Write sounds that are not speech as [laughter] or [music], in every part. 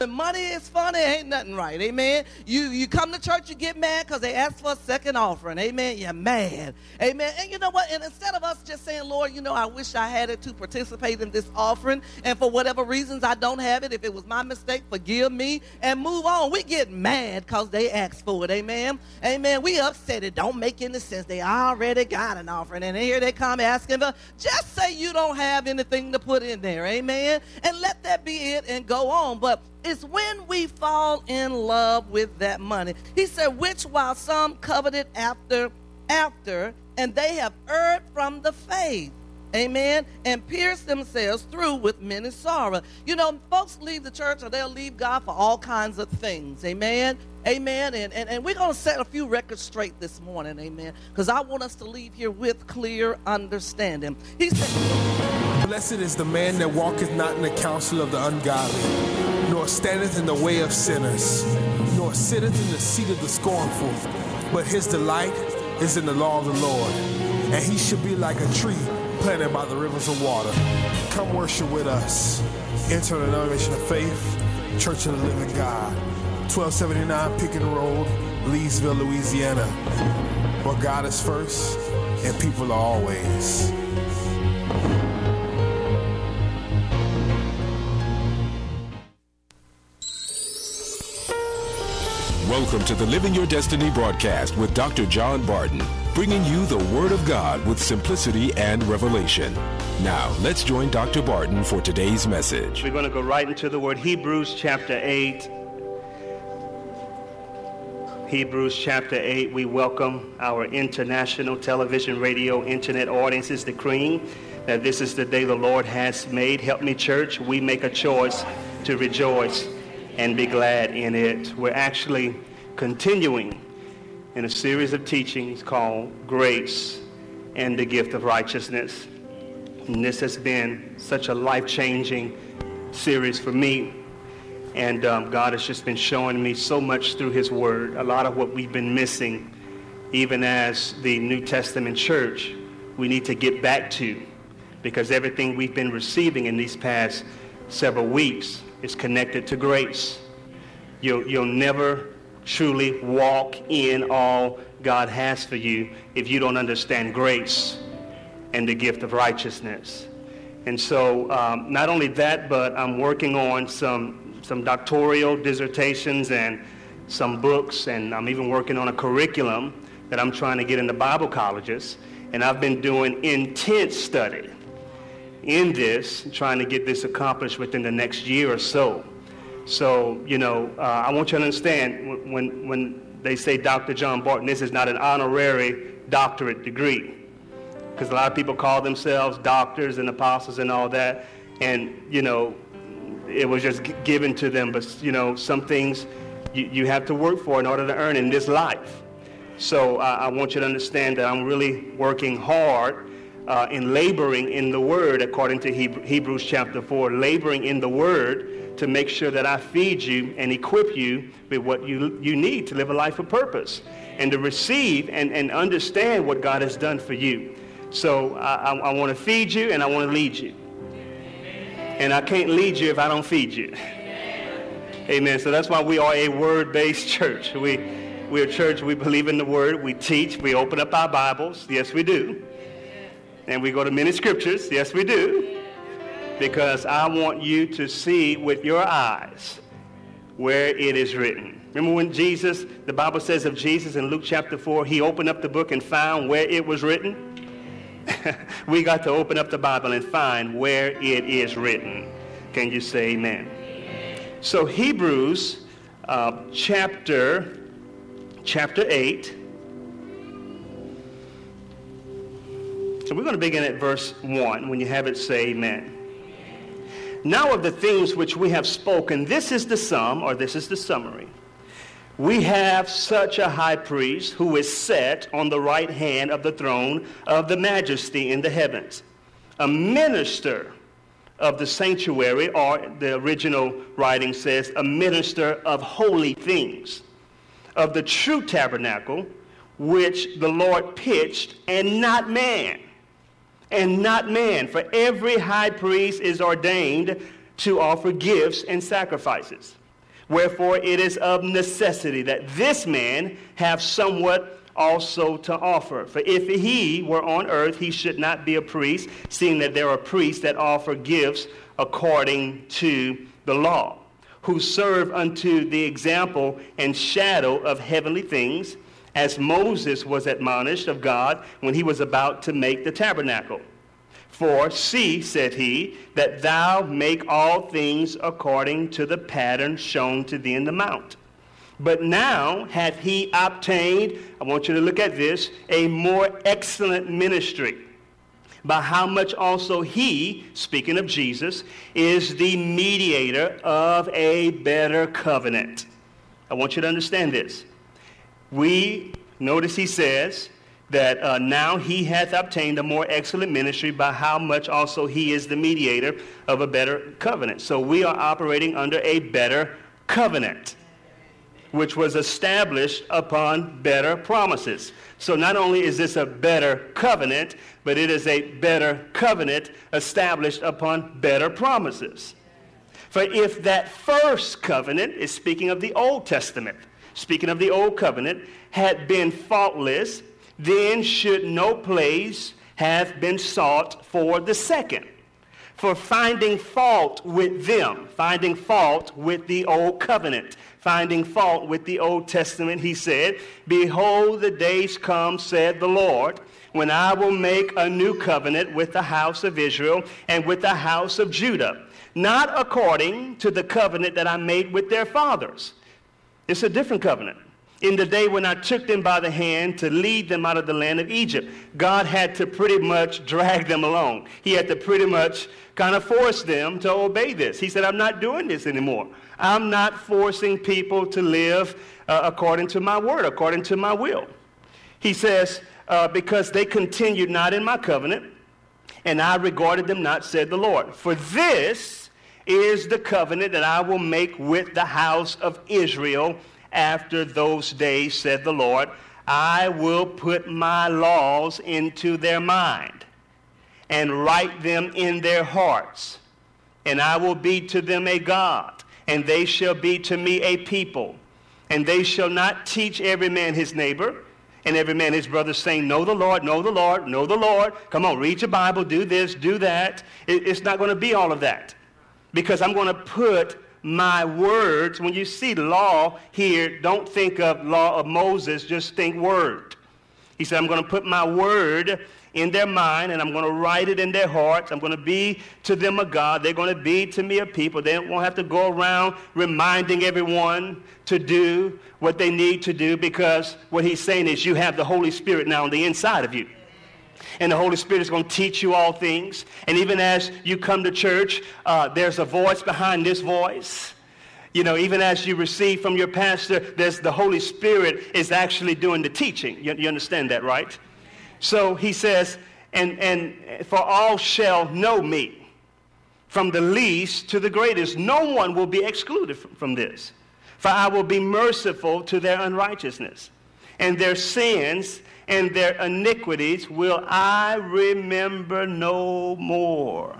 When money is funny, ain't nothing right. Amen. You you come to church, you get mad because they ask for a second offering. Amen. You're mad. Amen. And you know what? And instead of us just saying, Lord, you know, I wish I had it to participate in this offering, and for whatever reasons I don't have it, if it was my mistake, forgive me and move on. We get mad because they asked for it. Amen. Amen. We upset. It don't make any sense. They already got an offering, and here they come asking for. Just say you don't have anything to put in there. Amen. And let that be it and go on. But it's when we fall in love with that money. He said, which while some coveted after, after, and they have erred from the faith. Amen. And pierced themselves through with many sorrow. You know, folks leave the church or they'll leave God for all kinds of things. Amen. Amen. And, and, and we're going to set a few records straight this morning. Amen. Because I want us to leave here with clear understanding. He said, Blessed is the man that walketh not in the counsel of the ungodly, nor standeth in the way of sinners, nor sitteth in the seat of the scornful. But his delight is in the law of the Lord, and he shall be like a tree planted by the rivers of water. Come worship with us. Enter the denomination of faith, Church of the Living God. 1279 Picken Road, Leesville, Louisiana. Where God is first and people are always. Welcome to the Living Your Destiny broadcast with Dr. John Barton, bringing you the Word of God with simplicity and revelation. Now, let's join Dr. Barton for today's message. We're going to go right into the Word. Hebrews chapter 8. Hebrews chapter 8. We welcome our international television, radio, internet audiences decreeing that this is the day the Lord has made. Help me, church. We make a choice to rejoice and be glad in it. We're actually continuing in a series of teachings called Grace and the Gift of Righteousness. And this has been such a life changing series for me. And um, God has just been showing me so much through His Word, a lot of what we've been missing, even as the New Testament church, we need to get back to because everything we've been receiving in these past several weeks is connected to grace. You'll, you'll never truly walk in all God has for you if you don't understand grace and the gift of righteousness. And so, um, not only that, but I'm working on some, some doctoral dissertations and some books, and I'm even working on a curriculum that I'm trying to get into Bible colleges. And I've been doing intense study in this, trying to get this accomplished within the next year or so. So, you know, uh, I want you to understand when, when they say Dr. John Barton, this is not an honorary doctorate degree. Because a lot of people call themselves doctors and apostles and all that. And, you know, it was just given to them. But, you know, some things you, you have to work for in order to earn in this life. So I want you to understand that I'm really working hard uh, in laboring in the Word, according to Hebrews chapter 4, laboring in the Word to make sure that I feed you and equip you with what you, you need to live a life of purpose and to receive and, and understand what God has done for you. So I, I, I want to feed you and I want to lead you. And I can't lead you if I don't feed you. Amen. So that's why we are a word-based [laughs] church. We, we're a church, we believe in the word, we teach, we open up our Bibles. Yes, we do. And we go to many scriptures. Yes, we do. Because I want you to see with your eyes where it is written. Remember when Jesus, the Bible says of Jesus in Luke chapter 4, he opened up the book and found where it was written? [laughs] we got to open up the Bible and find where it is written. Can you say amen? So Hebrews uh, chapter chapter 8 So we're going to begin at verse 1. When you have it, say amen. Now of the things which we have spoken, this is the sum, or this is the summary. We have such a high priest who is set on the right hand of the throne of the majesty in the heavens, a minister of the sanctuary, or the original writing says, a minister of holy things, of the true tabernacle, which the Lord pitched, and not man and not man. For every high priest is ordained to offer gifts and sacrifices. Wherefore it is of necessity that this man have somewhat also to offer. For if he were on earth, he should not be a priest, seeing that there are priests that offer gifts according to the law, who serve unto the example and shadow of heavenly things, as Moses was admonished of God when he was about to make the tabernacle. For see, said he, that thou make all things according to the pattern shown to thee in the mount. But now hath he obtained, I want you to look at this, a more excellent ministry. By how much also he, speaking of Jesus, is the mediator of a better covenant. I want you to understand this. We, notice he says, that uh, now he hath obtained a more excellent ministry by how much also he is the mediator of a better covenant. So we are operating under a better covenant, which was established upon better promises. So not only is this a better covenant, but it is a better covenant established upon better promises. For if that first covenant is speaking of the Old Testament, speaking of the Old Covenant, had been faultless, then should no place have been sought for the second. For finding fault with them, finding fault with the old covenant, finding fault with the Old Testament, he said, Behold, the days come, said the Lord, when I will make a new covenant with the house of Israel and with the house of Judah, not according to the covenant that I made with their fathers. It's a different covenant in the day when I took them by the hand to lead them out of the land of Egypt. God had to pretty much drag them along. He had to pretty much kind of force them to obey this. He said, I'm not doing this anymore. I'm not forcing people to live uh, according to my word, according to my will. He says, uh, because they continued not in my covenant, and I regarded them not, said the Lord. For this is the covenant that I will make with the house of Israel after those days, said the Lord, I will put my laws into their mind and write them in their hearts. And I will be to them a God, and they shall be to me a people. And they shall not teach every man his neighbor and every man his brother, saying, Know the Lord, know the Lord, know the Lord. Come on, read your Bible, do this, do that. it's not going to be all of that. Because I'm going to put my words. When you see law here, don't think of law of Moses, just think word. He said, I'm going to put my word in their mind and I'm going to write it in their hearts. I'm going to be to them a God. They're going to be to me a people. They won't have to go around reminding everyone to do what they need to do because what he's saying is you have the Holy Spirit now on the inside of you and the Holy Spirit is going to teach you all things. And even as you come to church, uh, there's a voice behind this voice. You know, even as you receive from your pastor, there's the Holy Spirit is actually doing the teaching. You, you understand that, right? So he says, and, and for all shall know me, from the least to the greatest. No one will be excluded from, from this. For I will be merciful to their unrighteousness, and their sins and their iniquities will I remember no more.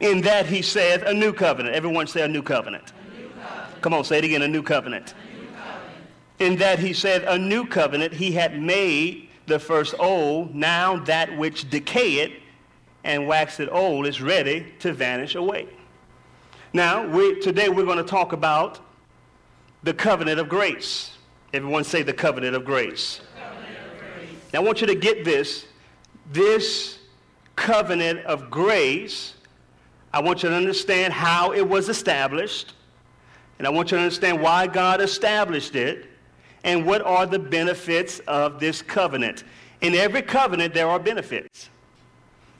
In that he saith a new covenant. Everyone say a new covenant. A new covenant. Come on, say it again, a new covenant. A new covenant. In that he said a new covenant, he had made the first old, now that which decayeth and waxeth old is ready to vanish away. Now, we, today we're going to talk about the covenant of grace. Everyone say the covenant of grace. Now, I want you to get this. This covenant of grace, I want you to understand how it was established. And I want you to understand why God established it and what are the benefits of this covenant. In every covenant, there are benefits.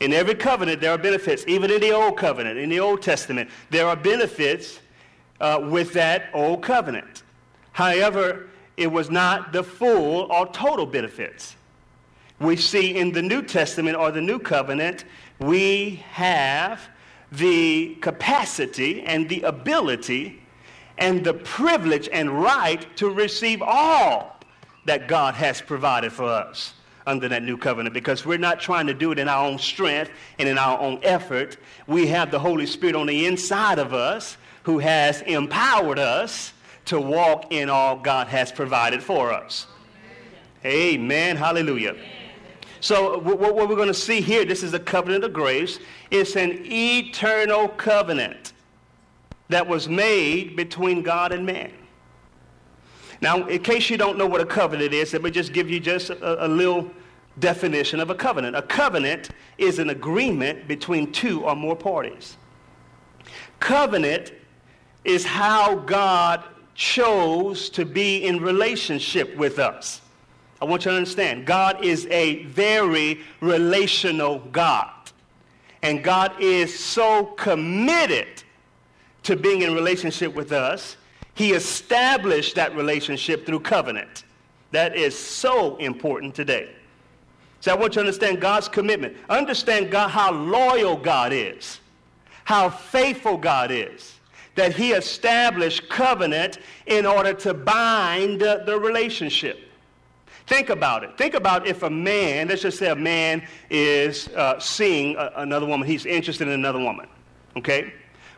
In every covenant, there are benefits. Even in the Old Covenant, in the Old Testament, there are benefits uh, with that Old Covenant. However, it was not the full or total benefits we see in the New Testament or the New Covenant, we have the capacity and the ability and the privilege and right to receive all that God has provided for us under that new covenant because we're not trying to do it in our own strength and in our own effort. We have the Holy Spirit on the inside of us who has empowered us to walk in all God has provided for us. Amen. Hallelujah. So what we're going to see here, this is the covenant of grace. It's an eternal covenant that was made between God and man. Now, in case you don't know what a covenant is, let me just give you just a, a little definition of a covenant. A covenant is an agreement between two or more parties. Covenant is how God chose to be in relationship with us. I want you to understand, God is a very relational God. And God is so committed to being in relationship with us, he established that relationship through covenant. That is so important today. So I want you to understand God's commitment. Understand God, how loyal God is, how faithful God is, that he established covenant in order to bind the, the relationship. Think about it. Think about if a man, let's just say a man is uh, seeing a, another woman, he's interested in another woman, okay?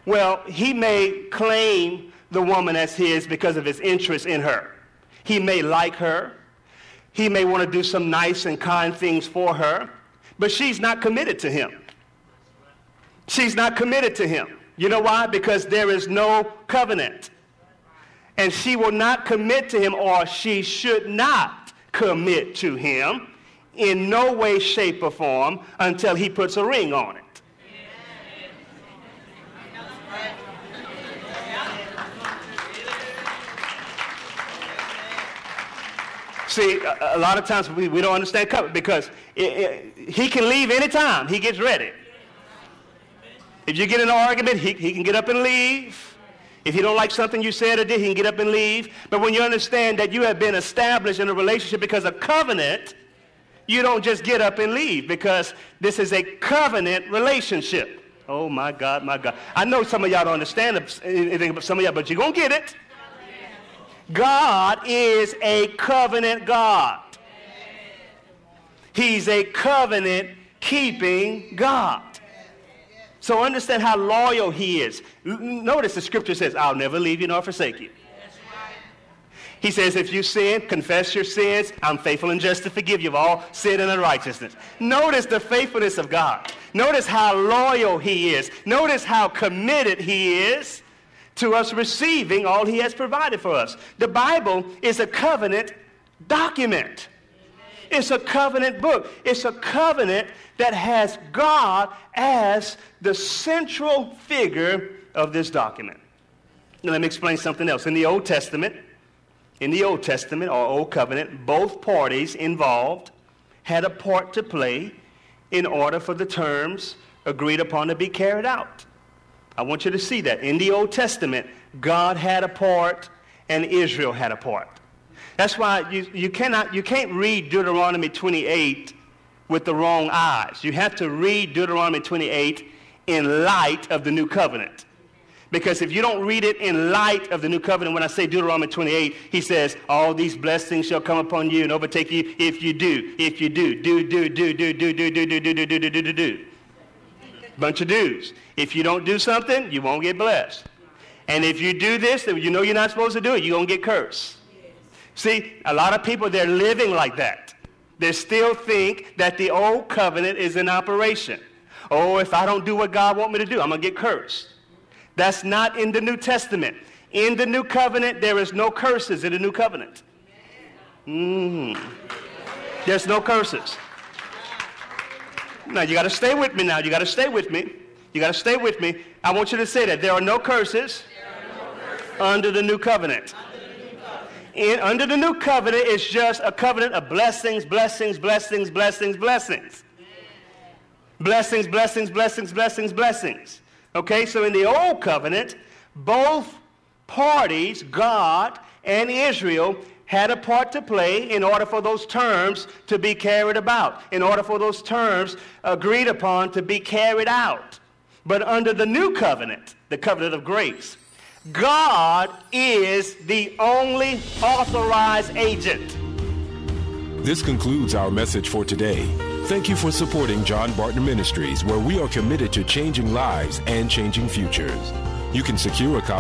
Well, he may claim the woman as his because of his interest in her. He may like her. He may want to do some nice and kind things for her, but she's not committed to him. She's not committed to him. You know why? Because there is no covenant. And she will not commit to him, or she should not commit to him in no way, shape, or form until he puts a ring on it. See, a, lot of times we, we don't understand covenant because it, it, he can leave anytime he gets ready. If you get in an argument, he, he can get up and leave. If you don't like something you said or did, he can get up and leave. But when you understand that you have been established in a relationship because of covenant, you don't just get up and leave because this is a covenant relationship. Oh my God, my God. I know some of y'all don't understand anything about some of y'all, but you're going to get it. God is a covenant God. He's a covenant keeping God. So understand how loyal he is. Notice the scripture says, I'll never leave you nor forsake you. He says, if you sin, confess your sins. I'm faithful and just to forgive you of all sin and unrighteousness. Notice the faithfulness of God. Notice how loyal he is. Notice how committed he is to us receiving all he has provided for us. The Bible is a covenant document. It's a covenant book. It's a covenant that has God as the central figure of this document. Now, let me explain something else. In the Old Testament, in the Old Testament or Old Covenant, both parties involved had a part to play in order for the terms agreed upon to be carried out. I want you to see that. In the Old Testament, God had a part and Israel had a part. That's why you, you, cannot, you can't read Deuteronomy 28 with the wrong eyes. You have to read Deuteronomy 28 in light of the new covenant. Because if you don't read it in light of the new covenant, when I say Deuteronomy 28, he says, All these blessings shall come upon you and overtake you if you do, if you do, do, do, do, do, do, do, do, do, do, do, do, do, do, do bunch of do's. If you don't do something, you won't get blessed. And if you do this, that you know you're not supposed to do it, you're going to get cursed. See, a lot of people, they're living like that. They still think that the old covenant is in operation. Oh, if I don't do what God wants me to do, I'm going to get cursed. That's not in the New Testament. In the New Covenant, there is no curses in the New Covenant. Mm. There's no curses. Now, you got to stay with me now. You got to stay with me. You got to stay with me. I want you to say that there are no curses, are no curses under the new covenant. In, under the new covenant, it's just a covenant of blessings, blessings, blessings, blessings, blessings. Blessings, blessings, blessings, blessings, blessings. Okay, so in the old covenant, both parties, God and Israel, had a part to play in order for those terms to be carried about, in order for those terms agreed upon to be carried out. But under the new covenant, the covenant of grace, God is the only authorized agent. This concludes our message for today. Thank you for supporting John Barton Ministries, where we are committed to changing lives and changing futures. You can secure a copy